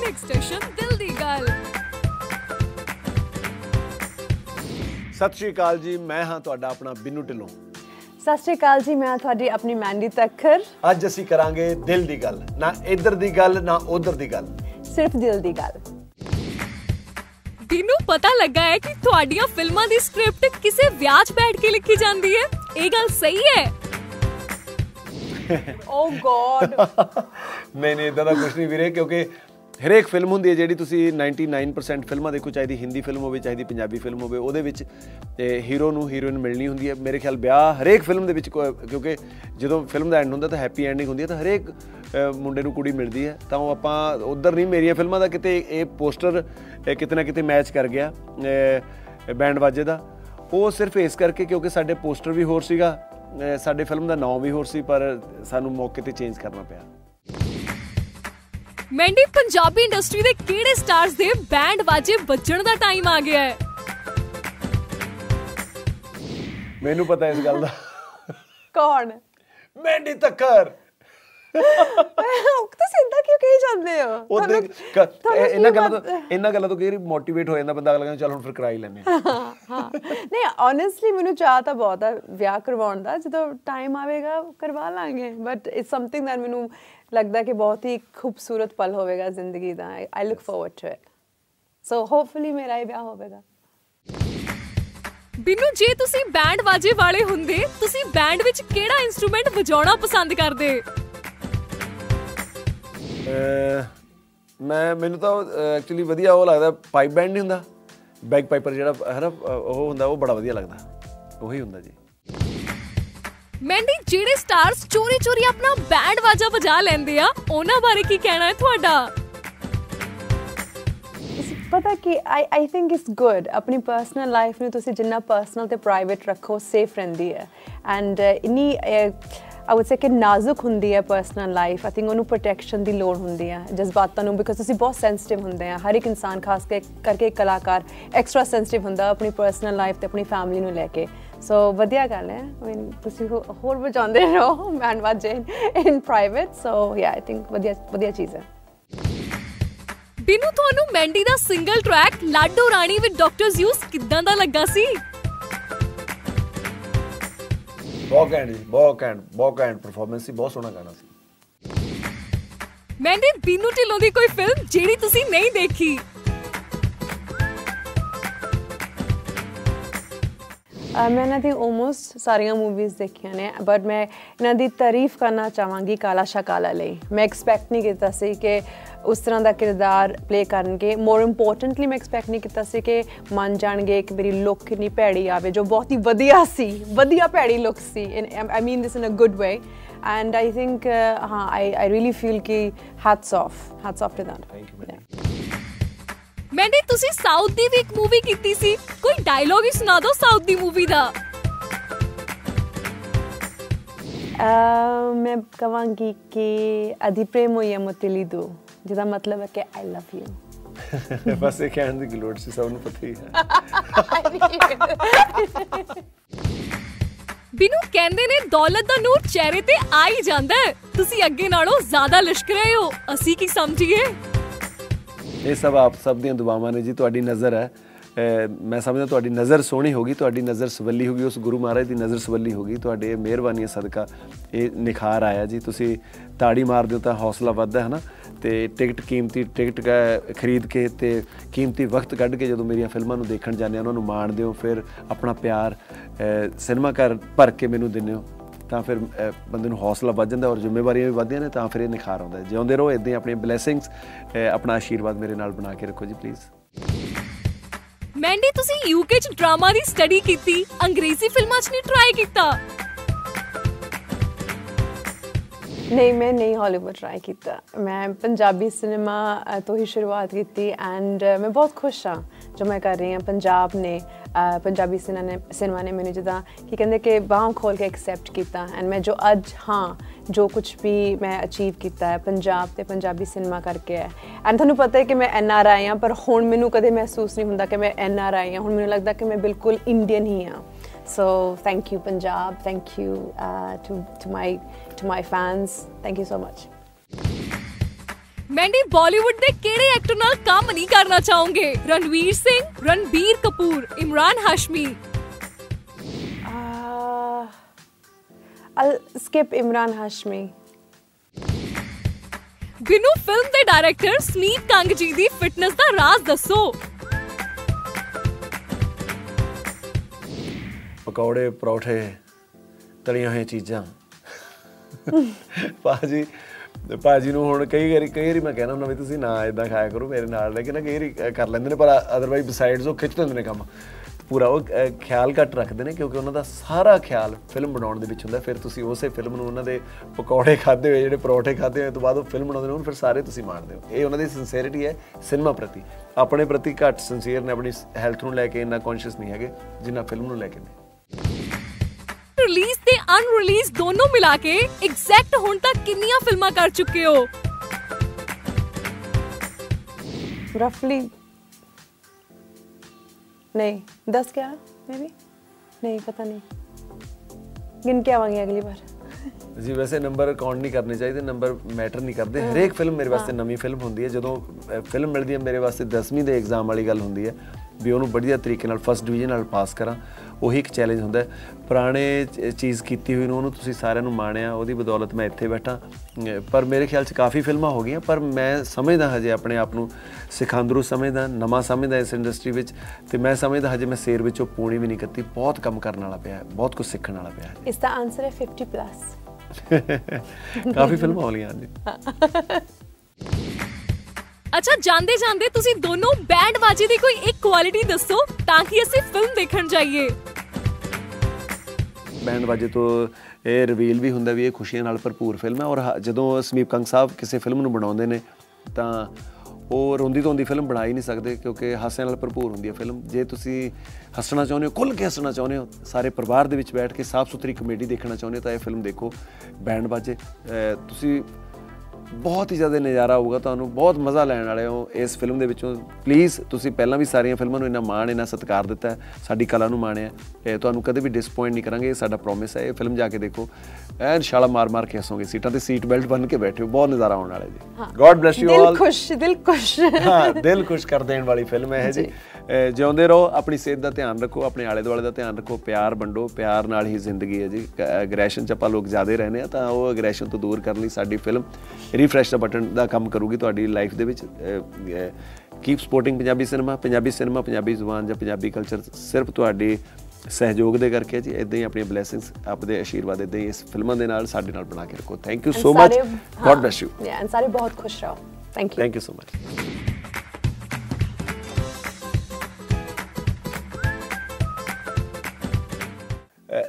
Next station ਦਿਲ ਦੀ ਗੱਲ ਸਤਿ ਸ਼੍ਰੀ ਅਕਾਲ ਜੀ ਮੈਂ ਹਾਂ ਤੁਹਾਡਾ ਆਪਣਾ ਬਿੰਨੂ ਢਿੱਲੋਂ ਸਤਿ ਸ਼੍ਰੀ ਅਕਾਲ ਜੀ ਮੈਂ ਤੁਹਾਡੀ ਆਪਣੀ ਮੈਂਡੀ ਤੱਕਰ ਅੱਜ ਅਸੀਂ ਕਰਾਂਗੇ ਦਿਲ ਦੀ ਗੱਲ ਨਾ ਇੱਧਰ ਦੀ ਗੱਲ ਨਾ ਉੱਧਰ ਦੀ ਗੱਲ ਸਿਰਫ ਦਿਲ ਦੀ ਗੱਲ ਬਿਨੂੰ ਪਤਾ ਲੱਗਾ ਹੈ ਕਿ ਤੁਹਾਡੀਆਂ ਫਿਲਮਾਂ ਦੀ ਸਕ੍ਰਿਪਟ ਕਿਸੇ ਵਿਆਹ 'ਚ ਬੈਠ ਕੇ ਲਿਖੀ ਜਾਂਦੀ ਹੈ ਇਹ ਗੱਲ ਸਹੀ ਹੈ ਓ ਗੋਡ ਨਹੀਂ ਨਹੀਂ ਇਦਾਂ ਦਾ ਕੁਝ ਨਹੀਂ ਵੀਰੇ ਕਿਉਂਕਿ ਹਰੇਕ ਫਿਲਮ ਹੁੰਦੀ ਹੈ ਜਿਹੜੀ ਤੁਸੀਂ 99% ਫਿਲਮਾਂ ਦੇਖੋ ਚਾਹੀਦੀ ਹਿੰਦੀ ਫਿਲਮ ਹੋਵੇ ਚਾਹੀਦੀ ਪੰਜਾਬੀ ਫਿਲਮ ਹੋਵੇ ਉਹਦੇ ਵਿੱਚ ਹੀਰੋ ਨੂੰ ਹੀਰੋਇਨ ਮਿਲਣੀ ਹੁੰਦੀ ਹੈ। ਮੇਰੇ ਖਿਆਲ ਵਿਆਹ ਹਰੇਕ ਫਿਲਮ ਦੇ ਵਿੱਚ ਕੋ- ਕਿਉਂਕਿ ਜਦੋਂ ਫਿਲਮ ਦਾ ਐਂਡ ਹੁੰਦਾ ਤਾਂ ਹੈਪੀ ਐਂਡਿੰਗ ਹੁੰਦੀ ਹੈ ਤਾਂ ਹਰੇਕ ਅ, ਮੁੰਡੇ ਨੂੰ ਕੁੜੀ ਮਿਲਦੀ ਹੈ। ਤਾਂ ਉਹ ਆਪਾਂ ਉਧਰ ਨਹੀਂ ਮੇਰੀਆਂ ਫਿਲਮਾਂ ਦਾ ਕਿਤੇ ਇਹ ਪੋਸਟਰ ਕਿਤੇ ਨਾ ਕਿਤੇ ਮੈਚ ਕਰ ਗਿਆ ਅ, ਬੈਂਡ ਵਾਜੇ ਦਾ। ਉਹ ਸਿਰਫ ਇਸ ਕਰਕੇ ਕਿਉਂਕਿ ਸਾਡੇ ਪੋਸਟਰ ਵੀ ਹੋਰ ਸੀਗਾ ਅ, ਸਾਡੇ ਫਿਲਮ ਦਾ ਨਾਮ ਵੀ ਹੋਰ ਸੀ ਪਰ ਸਾਨੂੰ ਮੌਕੇ ਤੇ ਚੇਂਜ ਕਰਨਾ ਪਿਆ। ਮੈਂਡੀ ਪੰਜਾਬੀ ਇੰਡਸਟਰੀ ਦੇ ਕਿਹੜੇ ਸਟਾਰਸ ਦੇ ਬੈਂਡ ਵਾਜੇ ਵੱਜਣ ਦਾ ਟਾਈਮ ਆ ਗਿਆ ਹੈ? ਮੈਨੂੰ ਪਤਾ ਇਸ ਗੱਲ ਦਾ। ਕੌਣ? ਮੈਂਡੀ ਤੱਕਰ ਤੁਸੀਂ ਇਦਾਂ ਕਿਉਂ ਕਹੀ ਜਾਂਦੇ ਹੋ? ਉਹ ਇਹਨਾਂ ਗੱਲਾਂ ਤੋਂ ਇਹਨਾਂ ਗੱਲਾਂ ਤੋਂ ਕਈ ਮੋਟੀਵੇਟ ਹੋ ਜਾਂਦਾ ਬੰਦਾ ਅਗਲਾ ਕਹਿੰਦਾ ਚੱਲ ਹੁਣ ਫਿਰ ਕਰਾ ਹੀ। ਲੈਨੇ ਆ। ਹਾਂ। ਨਹੀਂ ਓਨੈਸਟਲੀ ਮੈਨੂੰ ਚਾਹ ਤਾਂ ਬਹੁਤ ਹੈ ਵਿਆਹ ਕਰਵਾਉਣ ਦਾ। ਜਦੋਂ ਟਾਈਮ ਆਵੇਗਾ ਕਰਵਾ ਲਾਂਗੇ। ਬਟ ਇਟਸ ਸਮਥਿੰਗ ਦੈਟ ਮੈਨੂੰ ਲੱਗਦਾ ਕਿ ਬਹੁਤ ਹੀ ਖੂਬਸੂਰਤ ਪਲ ਹੋਵੇਗਾ ਜ਼ਿੰਦਗੀ ਦਾ। I look forward to it so hopefully ਮੇਰਾ ਇਹ ਵਿਆਹ ਹੋਵੇਗਾ। ਬਿਨੂੰ ਜੇ ਤੁਸੀਂ ਬੈਂਡ ਵਾਜੇ ਵਾਲੇ ਹੁੰਦੇ ਤੁਸੀਂ ਬੈਂਡ ਵਿੱਚ ਕਿਹੜਾ ਇਨਸਟਰੂਮੈਂਟ ਵਜਾਉਣਾ ਪਸੰਦ ਕਰਦੇ? ਮੈਂ ਮੈਨੂੰ ਤਾਂ ਐਕਚੁਅਲੀ ਵਧੀਆ ਉਹ ਲੱਗਦਾ ਪਾਈਪ ਬੈਂਡ ਨਹੀਂ ਹੁੰਦਾ। ਬੈਕ ਪਾਈਪਰ ਜਿਹੜਾ ਹੈ ਨਾ ਉਹ ਹੁੰਦਾ ਉਹ ਬੜਾ ਵਧੀਆ ਲੱਗਦਾ। ਉਹੀ ਹੁੰਦਾ ਜੀ। ਮੈਂਡੀ ਜਿਹੜੇ ਸਟਾਰਸ ਚੋਰੀ ਚੋਰੀ ਆਪਣਾ ਬੈਂਡ ਵਾਜਾ ਵਜਾ ਲੈਂਦੇ ਆ, ਉਹਨਾਂ ਬਾਰੇ ਕੀ ਕਹਿਣਾ ਹੈ ਤੁਹਾਡਾ? ਤੁਸੀਂ ਪਤਾ ਕਿ I I think it's good ਆਪਣੀ ਪਰਸਨਲ ਲਾਈਫ ਨੂੰ ਤੁਸੀਂ ਜਿੰਨਾ ਪਰਸਨਲ ਤੇ ਪ੍ਰਾਈਵੇਟ ਰੱਖੋ ਸੇਫ ਰਹਿੰਦੀ ਹੈ। ਐਂਡ ਇਨੀ ਆਈ ਊਡ ਸੇ ਕਿ ਨਾਜ਼ੁਕ ਹੁੰਦੀ ਹੈ ਪਰਸਨਲ ਲਾਈਫ ਆਈ ਥਿੰਕ ਉਹਨੂੰ ਪ੍ਰੋਟੈਕਸ਼ਨ ਦੀ ਲੋੜ ਹੁੰਦੀ ਹੈ, ਜਜ਼ਬਾਤਾਂ ਨੂੰ ਬਿਕਾਜ਼ ਤੁਸੀਂ ਬਹੁਤ ਸੈਂਸਿਟਿਵ ਹੁੰਦੇ ਆ। ਹਰ ਇੱਕ ਇਨਸਾਨ, ਖਾਸ ਕੇ ਕਰਕੇ ਇੱਕ ਕਲਾਕਾਰ ਐਕਸਟਰਾ ਸੈਂਸਿਟਿਵ ਹੁੰਦਾ ਆਪਣੀ ਪਰਸਨਲ ਲਾਈਫ ਤੇ ਆਪਣੀ ਫੈਮਿਲੀ ਨੂੰ ਲੈ ਕੇ। ਸੋ ਵਧੀਆ ਗੱਲ ਹੈ। ਆਈ ਮੀਨ ਤੁਸੀਂ ਹੋਰ ਵਜਾਉਂਦੇ ਰਹੋ ਬੈਂਡ ਵਾਜੇ ਇਨ ਪ੍ਰਾਈਵੇਟ ਸੋ ਯਾ ਆਈ ਥਿੰਕ ਵਧੀਆ ਵਧੀਆ ਚੀਜ਼ ਹੈ। ਬਿਨੂੰ ਤੁਹਾਨੂੰ ਮੈਂਡੀ ਦਾ single track Lado Rani with doctor Zeus ਕਿੱਦਾਂ ਦਾ ਲੱਗਾ ਸੀ? ਬਹੁਤ ਜੀ ਬਹੁਤ ਘੈਂਟ ਬਹੁਤ ਘੈਂਟ ਪਰਫਾਰਮੈਂਸ ਸੀ ਬਹੁਤ ਸੋਹਣਾ ਗਾਣਾ ਸੀ। ਮੈਂਡੀ ਬਿਨੂੰ ਢਿੱਲੋਂ ਦੀ ਕੋਈ ਫਿਲਮ ਜਿਹੜੀ ਤੁਸੀਂ ਨਹੀਂ ਦੇਖੀ? ਮੈਂ ਇਹਨਾਂ ਦੀ ਆਲਮੋਸਟ ਸਾਰੀਆਂ ਮੂਵੀਜ਼ ਦੇਖੀਆਂ ਨੇ ਬਟ ਮੈਂ ਇਹਨਾਂ ਦੀ ਤਾਰੀਫ ਕਰਨਾ ਚਾਹਾਂਗੀ ਕਾਲਾ ਸ਼ਕਾਲਾ ਲਈ। ਮੈਂ ਐਕਸਪੈਕਟ ਨਹੀਂ ਕੀਤਾ ਸੀ ਕਿ ਉਸ ਤਰ੍ਹਾਂ ਦਾ ਕਿਰਦਾਰ ਪਲੇ ਕਰਨਗੇ। ਮੋਰ ਇੰਪੋਰਟੈਂਟਲੀ ਮੈਂ ਐਕਸਪੈਕਟ ਨਹੀਂ ਕੀਤਾ ਸੀ ਕਿ ਮੰਨ ਜਾਣਗੇ ਕਿ ਮੇਰੀ ਲੁੱਕ ਕਿੰਨੀ ਭੈੜੀ ਆਵੇ ਜੋ ਬਹੁਤ ਹੀ ਵਧੀਆ ਸੀ ਵਧੀਆ ਭੈੜੀ look C. I mean this in a good way and I think ਹਾਂ ਆਈ ਆਈ ਰੀਲੀ ਫੀਲ ਕਿ hats off hats off to that thank you Mandy ਤੁਸੀਂ ਸਾਊਥ ਦੀ ਵੀ ਇੱਕ ਮੂਵੀ ਕੀਤੀ ਸੀ। ਕੋਈ ਡਾਇਲੋਗ ਹੀ ਸੁਣਾ ਦਿਓ ਸਾਊਥ ਦੀ ਮੂਵੀ ਦਾ। ਮੈਂ ਕਹਾਂਗੀ ਕਿ ਅਧਿ ਪ੍ਰੇਮੋ ਯਮਤਿਲੀਦੂ ਜਿਹਦਾ ਮਤਲਬ ਹੈ ਕਿ ਆਈ ਲਵ ਯੂ ਬਸ ਇਹ ਕਹਿਣ ਦੀ ਲੋੜ ਸੀ ਸਭ ਨੂੰ ਪਤਾ ਹੀ ਹੈ। ਬਿਨੂੰ ਕਹਿੰਦੇ ਨੇ ਦੌਲਤ ਦਾ ਨੂਰ ਚਿਹਰੇ ਤੇ ਆ ਹੀ ਜਾਂਦਾ ਹੈ। ਤੁਸੀਂ ਅੱਗੇ ਨਾਲੋਂ ਜ਼ਿਆਦਾ ਲਿਸ਼ਕ ਰਹੇ ਹੋ। ਅਸੀਂ ਕੀ ਸਮਝੀਏ? ਇਹ ਸਭ ਆਪ ਸਭ ਦੀਆਂ ਦੁਆਵਾਂ ਨੇ ਜੀ, ਤੁਹਾਡੀ ਨਜ਼ਰ ਹੈ। ਅਹ ਮੈਂ ਸਮਝਦਾ ਤੁਹਾਡੀ ਨਜ਼ਰ ਸੋਹਣੀ ਹੋਗੀ, ਤੁਹਾਡੀ ਨਜ਼ਰ ਸਵੱਲੀ ਹੋਗੀ, ਉਸ ਗੁਰੂ ਮਹਾਰਾਜ ਦੀ ਨਜ਼ਰ ਸਵੱਲੀ ਹੋਗੀ, ਤੁਹਾਡੇ ਮਿਹਰਬਾਨੀਆਂ ਸਦਕਾ ਇਹ ਨਿਖਾਰ ਆਇਆ ਜੀ। ਤੁਸੀਂ ਤਾੜੀ ਮਾਰਦੇ ਹੋ ਤਾਂ ਹੌਸਲਾ ਵੱਧਦਾ ਹੈ ਨਾ, ਤੇ ਟਿਕਟ ਕੀਮਤੀ, ਟਿਕਟ ਕ- ਖਰੀਦ ਕੇ ਤੇ ਕੀਮਤੀ ਵਕਤ ਕੱਢ ਕੇ ਜਦੋਂ ਮੇਰੀਆਂ ਫਿਲਮਾਂ ਨੂੰ ਦੇਖਣ ਜਾਂਦੇ ਹੋ ਉਹਨਾਂ ਨੂੰ ਮਾਣਦੇ ਹੋ ਫਿਰ ਆਪਣਾ ਪਿਆਰ, ਅਹ ਸਿਨੇਮਾ ਘਰ ਭਰ ਕੇ ਮੈਨੂੰ ਦਿੰਦੇ ਹੋ। ਤਾਂ ਫਿਰ ਅਹ, ਬੰਦੇ ਨੂੰ ਹੌਸਲਾ ਵੱਧ ਜਾਂਦਾ ਔਰ ਜ਼ਿੰਮੇਵਾਰੀਆਂ ਵੀ ਵੱਧਦੀਆਂ ਨੇ ਤਾਂ ਫਿਰ ਇਹ ਨਿਖਾਰ ਆਉਂਦਾ ਹੈ। ਜਿਉਂਦੇ ਰਹੋ ਇਦਾਂ ਹੀ ਆਪਣੀਆਂ ਬਲੇਸਿੰਗਸ ਆਪਣਾ ਆਸ਼ੀਰਵਾਦ ਮੇਰੇ ਨਾਲ ਬਣਾ ਕੇ ਰੱਖੋ ਜੀ ਪਲੀਜ਼ ਮੈਂਡੀ ਤੁਸੀਂ ਯੂਕੇ ਚ ਡਰਾਮਾ ਦੀ ਸਟੱਡੀ ਕੀਤੀ ਅੰਗਰੇਜ਼ੀ ਫਿਲਮਾਂ 'ਚ ਨਹੀਂ ਟਰਾਈ ਕੀਤਾ। ਨਹੀਂ ਮੈਂ ਨਹੀਂ ਹਾਲੀਵੁੱਡ ਟਰਾਈ ਕੀਤਾ। ਮੈਂ ਪੰਜਾਬੀ ਸਿਨੇਮਾ ਅ, ਤੋਂ ਹੀ ਸ਼ੁਰੂਆਤ ਕੀਤੀ ਐਂਡ ਮੈਂ ਬਹੁਤ ਖੁਸ਼ ਹਾਂ ਜੋ ਮੈਂ ਕਰ ਰਹੀ ਹਾਂ। ਪੰਜਾਬ ਨੇ ਅ, ਪੰਜਾਬੀ ਸਿਨੇਮਾ ਨੇ ਸਿਨੇਮਾ ਨੇ ਮੈਨੂੰ ਜਿੱਦਾਂ ਕੀ ਕਹਿੰਦੇ ਕਿ ਬਾਹਾਂ ਖੋਲ ਕੇ ਐਕਸੈਪਟ ਕੀਤਾ ਐਂਡ ਮੈਂ ਜੋ ਅੱਜ ਹਾਂ ਜੋ ਕੁਝ ਵੀ ਮੈਂ ਅਚੀਵ ਕੀਤਾ ਹੈ ਪੰਜਾਬ ਤੇ ਪੰਜਾਬੀ ਸਿਨੇਮਾ ਕਰਕੇ ਹੈ। ਐਂਡ ਤੁਹਾਨੂੰ ਪਤਾ ਹੈ ਕਿ ਮੈਂ ਐਨ ਆਰ ਆਈ ਹਾਂ ਪਰ ਹੁਣ ਮੈਨੂੰ ਕਦੇ ਮਹਿਸੂਸ ਨਹੀਂ ਹੁੰਦਾ ਕਿ ਮੈਂ ਐਨ ਆਰ ਆਈ ਹਾਂ। ਹੁਣ ਮੈਨੂੰ ਲੱਗਦਾ ਕਿ ਮੈਂ ਬਿਲਕੁਲ ਇੰਡੀਅਨ ਹੀ ਹਾਂ। So thank you, Punjab. Thank you uh, to to my to my fans. Thank you so much. Mandy Bollywood ਦੇ ਕਿਹੜੇ ਐਕਟਰ ਨਾਲ ਕੰਮ ਨਹੀਂ ਕਰਨਾ ਚਾਹੋਗੇ Ranveer Singh Ranbir Kapoor Imran Hashmi Uh, I'll skip Imran Hashmi. Binnu film ਦੇ director ਸਮੀਤ Kang ji ਦੀ fitness ਦਾ ਰਾਜ਼ ਦੱਸੋ ਪਕੌੜੇ ਪਰੌਠੇ ਤਲੀਆਂ ਹੋਈਆਂ ਚੀਜ਼ਾਂ। ਬਾਜੀ ਭਾਜੀ ਨੂੰ ਹੁਣ ਕਈ ਵਾਰੀ ਕਈ ਵਾਰੀ ਮੈਂ ਕਹਿਣਾ ਹੁੰਦਾ ਵੀ ਤੁਸੀਂ ਨਾ ਇਦਾਂ ਖਾਇਆ ਕਰੋ ਮੇਰੇ ਨਾਲ ਲੈ ਕੇ ਨਾ ਕਈ ਵਾਰੀ ਅ, ਕਰ ਲੈਂਦੇ ਨੇ ਪਰ ਅਦਰਵਾਈਜ਼ ਬਿਸਾਈਡਸ ਉਹ ਖਿੱਚ ਦਿੰਦੇ ਨੇ ਕੰਮ। ਪੂਰਾ ਉਹ ਅ, ਖਿਆਲ ਘੱਟ ਰੱਖਦੇ ਨੇ ਕਿਉਂਕਿ ਉਹਨਾਂ ਦਾ ਸਾਰਾ ਖਿਆਲ ਫਿਲਮ ਬਣਾਉਣ ਦੇ ਵਿੱਚ ਹੁੰਦਾ। ਫਿਰ ਤੁਸੀਂ ਉਸੇ ਫਿਲਮ ਨੂੰ ਉਹਨਾਂ ਦੇ ਪਕੌੜੇ ਖਾਦੇ ਹੋਏ ਜਿਹੜੇ ਪਰੌਠੇ ਖਾਦੇ ਹੋਏ ਤੋਂ ਬਾਅਦ ਉਹ ਫਿਲਮ ਬਣਾਉਂਦੇ ਨੇ ਉਹਨੂੰ ਫਿਰ ਸਾਰੇ ਤੁਸੀਂ ਮਾਣਦੇ ਹੋ। ਇਹ ਉਹਨਾਂ ਦੀ ਸਿੰਸੀਅਰਿਟੀ ਹੈ ਸਿਨੇਮਾ ਪ੍ਰਤੀ। ਆਪਣੇ ਪ੍ਰਤੀ ਘੱਟ ਸਿੰਸੀਅਰ ਨੇ ਆਪਣੀ ਹੈਲਥ ਨੂੰ ਲੈ ਕੇ ਇੰਨਾ ਕੌਨਸ਼ੀਅਸ ਨਹੀਂ ਹੈਗੇ ਜਿੰਨਾ ਫਿਲਮ ਨੂੰ ਲੈ ਕੇ ਨੇ। ਰਿਲੀਜ਼ ਤੇ ਅਨਰਿਲੀਜ਼ ਦੋਨੋਂ ਮਿਲਾ ਕੇ ਐਗਜ਼ੈਕਟ ਹੁਣ ਤੱਕ ਕਿੰਨੀਆਂ ਫਿਲਮਾਂ ਕਰ ਚੁੱਕੇ ਹੋ Roughly. नहीं दस क्या मे बी नहीं पता नहीं गिन के आवांगे अगली बार ਜੀ ਵੈਸੇ ਨੰਬਰ ਕਾਊਂਟ ਨਹੀਂ ਕਰਨੇ ਚਾਹੀਦੇ ਨੰਬਰ ਮੈਟਰ ਨਹੀਂ ਕਰਦੇ ਹਰੇਕ ਫਿਲਮ ਮੇਰੇ ਵਾਸਤੇ ਨਵੀਂ ਫਿਲਮ ਹੁੰਦੀ ਹੈ ਜਦੋਂ ਫਿਲਮ ਮਿਲਦੀ ਹੈ ਮੇਰੇ ਵਾਸਤੇ 10ਵੀਂ ਦੇ ਐਗਜ਼ਾਮ ਵਾਲੀ ਗੱਲ ਹੁੰਦੀ ਹੈ ਵੀ ਉਹਨੂੰ ਵਧੀਆ ਤਰੀਕੇ ਨਾਲ ਫਸਟ ਡਿਵੀਜ਼ਨ ਨਾਲ ਪਾਸ ਕਰਾਂ ਉਹੀ ਇੱਕ ਚੈਲੰਜ ਹੁੰਦਾ ਪੁਰਾਣੇ ਚੀਜ਼ ਕੀਤੀ ਹੋਈ ਨੂੰ ਉਹਨੂੰ ਤੁਸੀਂ ਸਾਰਿਆਂ ਨੂੰ ਮਾਣਿਆ ਉਹਦੀ ਬਦੌਲਤ ਮੈਂ ਇੱਥੇ ਬੈਠਾ। ਪਰ ਮੇਰੇ ਖਿਆਲ 'ਚ ਕਾਫੀ ਫਿਲਮਾਂ ਹੋ ਗਈਆਂ ਪਰ ਮੈਂ ਸਮਝਦਾ ਹਜੇ ਆਪਣੇ ਆਪ ਨੂੰ ਸਿਖਾਂਦਰੂ ਸਮਝਦਾ ਨਵਾਂ ਸਮਝਦਾ ਇਸ ਇੰਡਸਟਰੀ ਵਿੱਚ ਤੇ ਮੈਂ ਸਮਝਦਾ ਹਜੇ ਮੈਂ ਸੇਰ ਵਿੱਚੋਂ ਪੂਣੀ ਵੀ ਨਹੀਂ ਕੱਤੀ ਬਹੁਤ ਕੰਮ ਕਰਨ ਵਾਲਾ ਪਿਆ ਹੈ ਬਹੁਤ ਕੁਝ ਸਿੱਖਣ ਵਾਲਾ ਪਿਆ ਹੈ। ਇਸ ਦਾ ਆਨਸਰ ਹੈ 50 ਪਲੱਸ ਕਾਫੀ ਫਿਲਮਾਂ ਹੋ ਲੀਆਂ ਜੀ ਅੱਛਾ, ਜਾਂਦੇ ਜਾਂਦੇ ਤੁਸੀਂ ਦੋਨੋਂ ਬੈਂਡ ਬਾਜੀ ਦੀ ਕੋਈ ਇੱਕ ਕੁਆਲਿਟੀ ਦੱਸੋ ਤਾਂ ਕਿ ਅਸੀਂ ਫਿਲਮ ਦੇਖਣ ਜਾਈਏ। ਬੈਂਡ ਬਾਜੇ ਤੋਂ ਇਹ ਰਿਵੀਲ ਵੀ ਹੁੰਦਾ ਵੀ ਇਹ ਖੁਸ਼ੀਆਂ ਨਾਲ ਭਰਪੂਰ ਫਿਲਮ ਹੈ ਔਰ ਹ- ਜਦੋਂ ਸਮੀਪ ਕੰਗ ਸਾਹਿਬ ਕਿਸੇ ਫਿਲਮ ਨੂੰ ਬਣਾਉਂਦੇ ਨੇ, ਤਾਂ ਉਹ ਰੋਂਦੀ ਧੋਂਦੀ ਫਿਲਮ ਬਣਾ ਹੀ ਨਹੀਂ ਸਕਦੇ ਕਿਉਂਕਿ ਹਾਸਿਆਂ ਨਾਲ ਭਰਪੂਰ ਹੁੰਦੀ ਹੈ ਫਿਲਮ ਜੇ ਤੁਸੀਂ ਹੱਸਣਾ ਚਾਹੁੰਦੇ ਹੋ, ਖੁੱਲ੍ਹ ਕੇ ਹੱਸਣਾ ਚਾਹੁੰਦੇ ਹੋ, ਸਾਰੇ ਪਰਿਵਾਰ ਦੇ ਵਿੱਚ ਬੈਠ ਕੇ ਸਾਫ਼ ਸੁਥਰੀ ਕਮੇਡੀ ਦੇਖਣਾ ਚਾਹੁੰਦੇ ਹੋ, ਤਾਂ ਇਹ ਫਿਲਮ ਦੇਖੋ ਬੈਂਡ ਬਾਜੇ ਅਹ, ਤੁਸੀਂ ਬਹੁਤ ਹੀ ਜ਼ਿਆਦਾ ਨਜ਼ਾਰਾ ਆਊਗਾ ਤੁਹਾਨੂੰ ਬਹੁਤ ਮਜ਼ਾ ਲੈਣ ਵਾਲੇ ਹੋ ਇਸ ਫਿਲਮ ਦੇ ਵਿੱਚੋਂ। ਪਲੀਜ਼ ਤੁਸੀਂ ਪਹਿਲਾਂ ਵੀ ਸਾਰੀਆਂ ਫਿਲਮਾਂ ਨੂੰ ਇੰਨਾ ਮਾਣ ਇੰਨਾ ਸਤਿਕਾਰ ਦਿੱਤਾ ਸਾਡੀ ਕਲਾ ਨੂੰ ਮਾਣਿਆ ਤੇ ਤੁਹਾਨੂੰ ਕਦੇ ਵੀ ਡਿਸਪਾਇੰਟ ਨਹੀਂ ਕਰਾਂਗੇ ਇਹ ਸਾਡਾ ਪ੍ਰੋਮਿਸ ਹੈ ਇਹ ਫਿਲਮ ਜਾ ਕੇ ਦੇਖੋ। ਐਨ ਸ਼ਾਲਾ ਮਾਰ ਮਾਰ ਕੇ ਹੱਸੋਗੇ ਸੀਟਾਂ ਤੇ ਸੀਟ ਬੈਲਟ ਬੰਨ ਕੇ ਬੈਠਿਓ ਬਹੁਤ ਨਜ਼ਾਰਾ ਆਉਣ ਵਾਲਾ ਜੀ। ਗੋਡ ਬlesਸ ਯੂ ਆਲ ਦਿਲ ਖੁਸ਼ ਦਿਲ ਖੁਸ਼। ਹਾਂ ਦਿਲ ਖੁਸ਼ ਕਰ ਦੇਣ ਵਾਲੀ ਫਿਲਮ ਹੈ ਜੀ। ਜਿਉਂਦੇ ਰਹੋ ਆਪਣੀ ਸਿਹਤ ਦਾ ਧਿਆਨ ਰੱਖੋ ਆਪਣੇ ਆਲੇ ਦੁਆਲੇ ਦਾ ਧਿਆਨ ਰੱਖੋ ਪਿਆਰ ਵੰਡੋ ਪਿਆਰ ਨਾਲ ਹੀ ਜ਼ਿੰਦਗੀ ਹੈ ਜੀ। ਐਗਰੈਸ਼ਨ ਚ ਆਪਾਂ ਲੋਕ ਜ਼ਿਆਦਾ ਰਹਨੇ ਆ ਤਾਂ ਉਹ ਐਗਰੈਸ਼ਨ ਤੋਂ ਦੂਰ ਕਰਨ ਲਈ ਸਾਡੀ ਫਿਲਮ ਰੀਫਰੈਸ਼ ਦਾ ਬਟਨ ਦਾ ਕੰਮ ਕਰੂਗੀ ਤੁਹਾਡੀ ਲਾਈਫ ਦੇ ਵਿੱਚ keep supporting Punjabi cinema Punjabi cinema Punjabi ਜ਼ੁਬਾਨ ਜਾਂ ਪੰਜਾਬੀ ਕਲਚਰ ਸਿਰਫ ਤੁਹਾਡੇ ਸਹਿਯੋਗ ਦੇ ਕਰਕੇ ਜੀ। ਇਦਾਂ ਹੀ ਆਪਣੀਆਂ ਬਲੇਸਿੰਗਸ ਆਪਦੇ ਆਸ਼ੀਰਵਾਦ ਇਦਾਂ ਹੀ ਇਸ ਫਿਲਮਾਂ ਦੇ ਨਾਲ ਸਾਡੇ ਨਾਲ ਬਣਾ ਕੇ ਰੱਖੋ। Thank you so much god bless you and ਸਾਰੇ ਬਹੁਤ ਖੁਸ਼ ਰਹੋ। Thank you thank you so much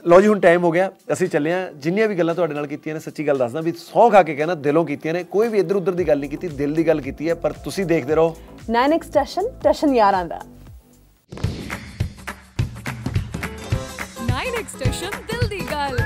ਲਓ ਜੀ ਹੁਣ ਟਾਈਮ ਹੋ ਗਿਆ। ਅਸੀਂ ਚੱਲੇ ਆ ਜਿੰਨੀਆਂ ਵੀ ਗੱਲਾਂ ਤੁਹਾਡੇ ਨਾਲ ਕੀਤੀਆਂ ਨੇ ਸੱਚੀ ਗੱਲ ਦੱਸਦਾ ਵੀ ਸੌ ਖਾ ਕੇ ਕਹਿਣਾ ਦਿਲੋਂ ਕੀਤੀਆਂ ਨੇ। ਕੋਈ ਵੀ ਇੱਧਰ ਉੱਧਰ ਦੀ ਗੱਲ ਨਹੀਂ ਕੀਤੀ ਦਿਲ ਦੀ ਗੱਲ ਕੀਤੀ ਹੈ ਪਰ ਤੁਸੀਂ ਦੇਖਦੇ ਰਹੋ। 9x ਸਟੇਸ਼ਨ ਸਟੇਸ਼ਨ ਯਾਰਾਂ ਦਾ। 9x ਸਟੇਸ਼ਨ ਦਿਲ ਦੀ ਗੱਲ।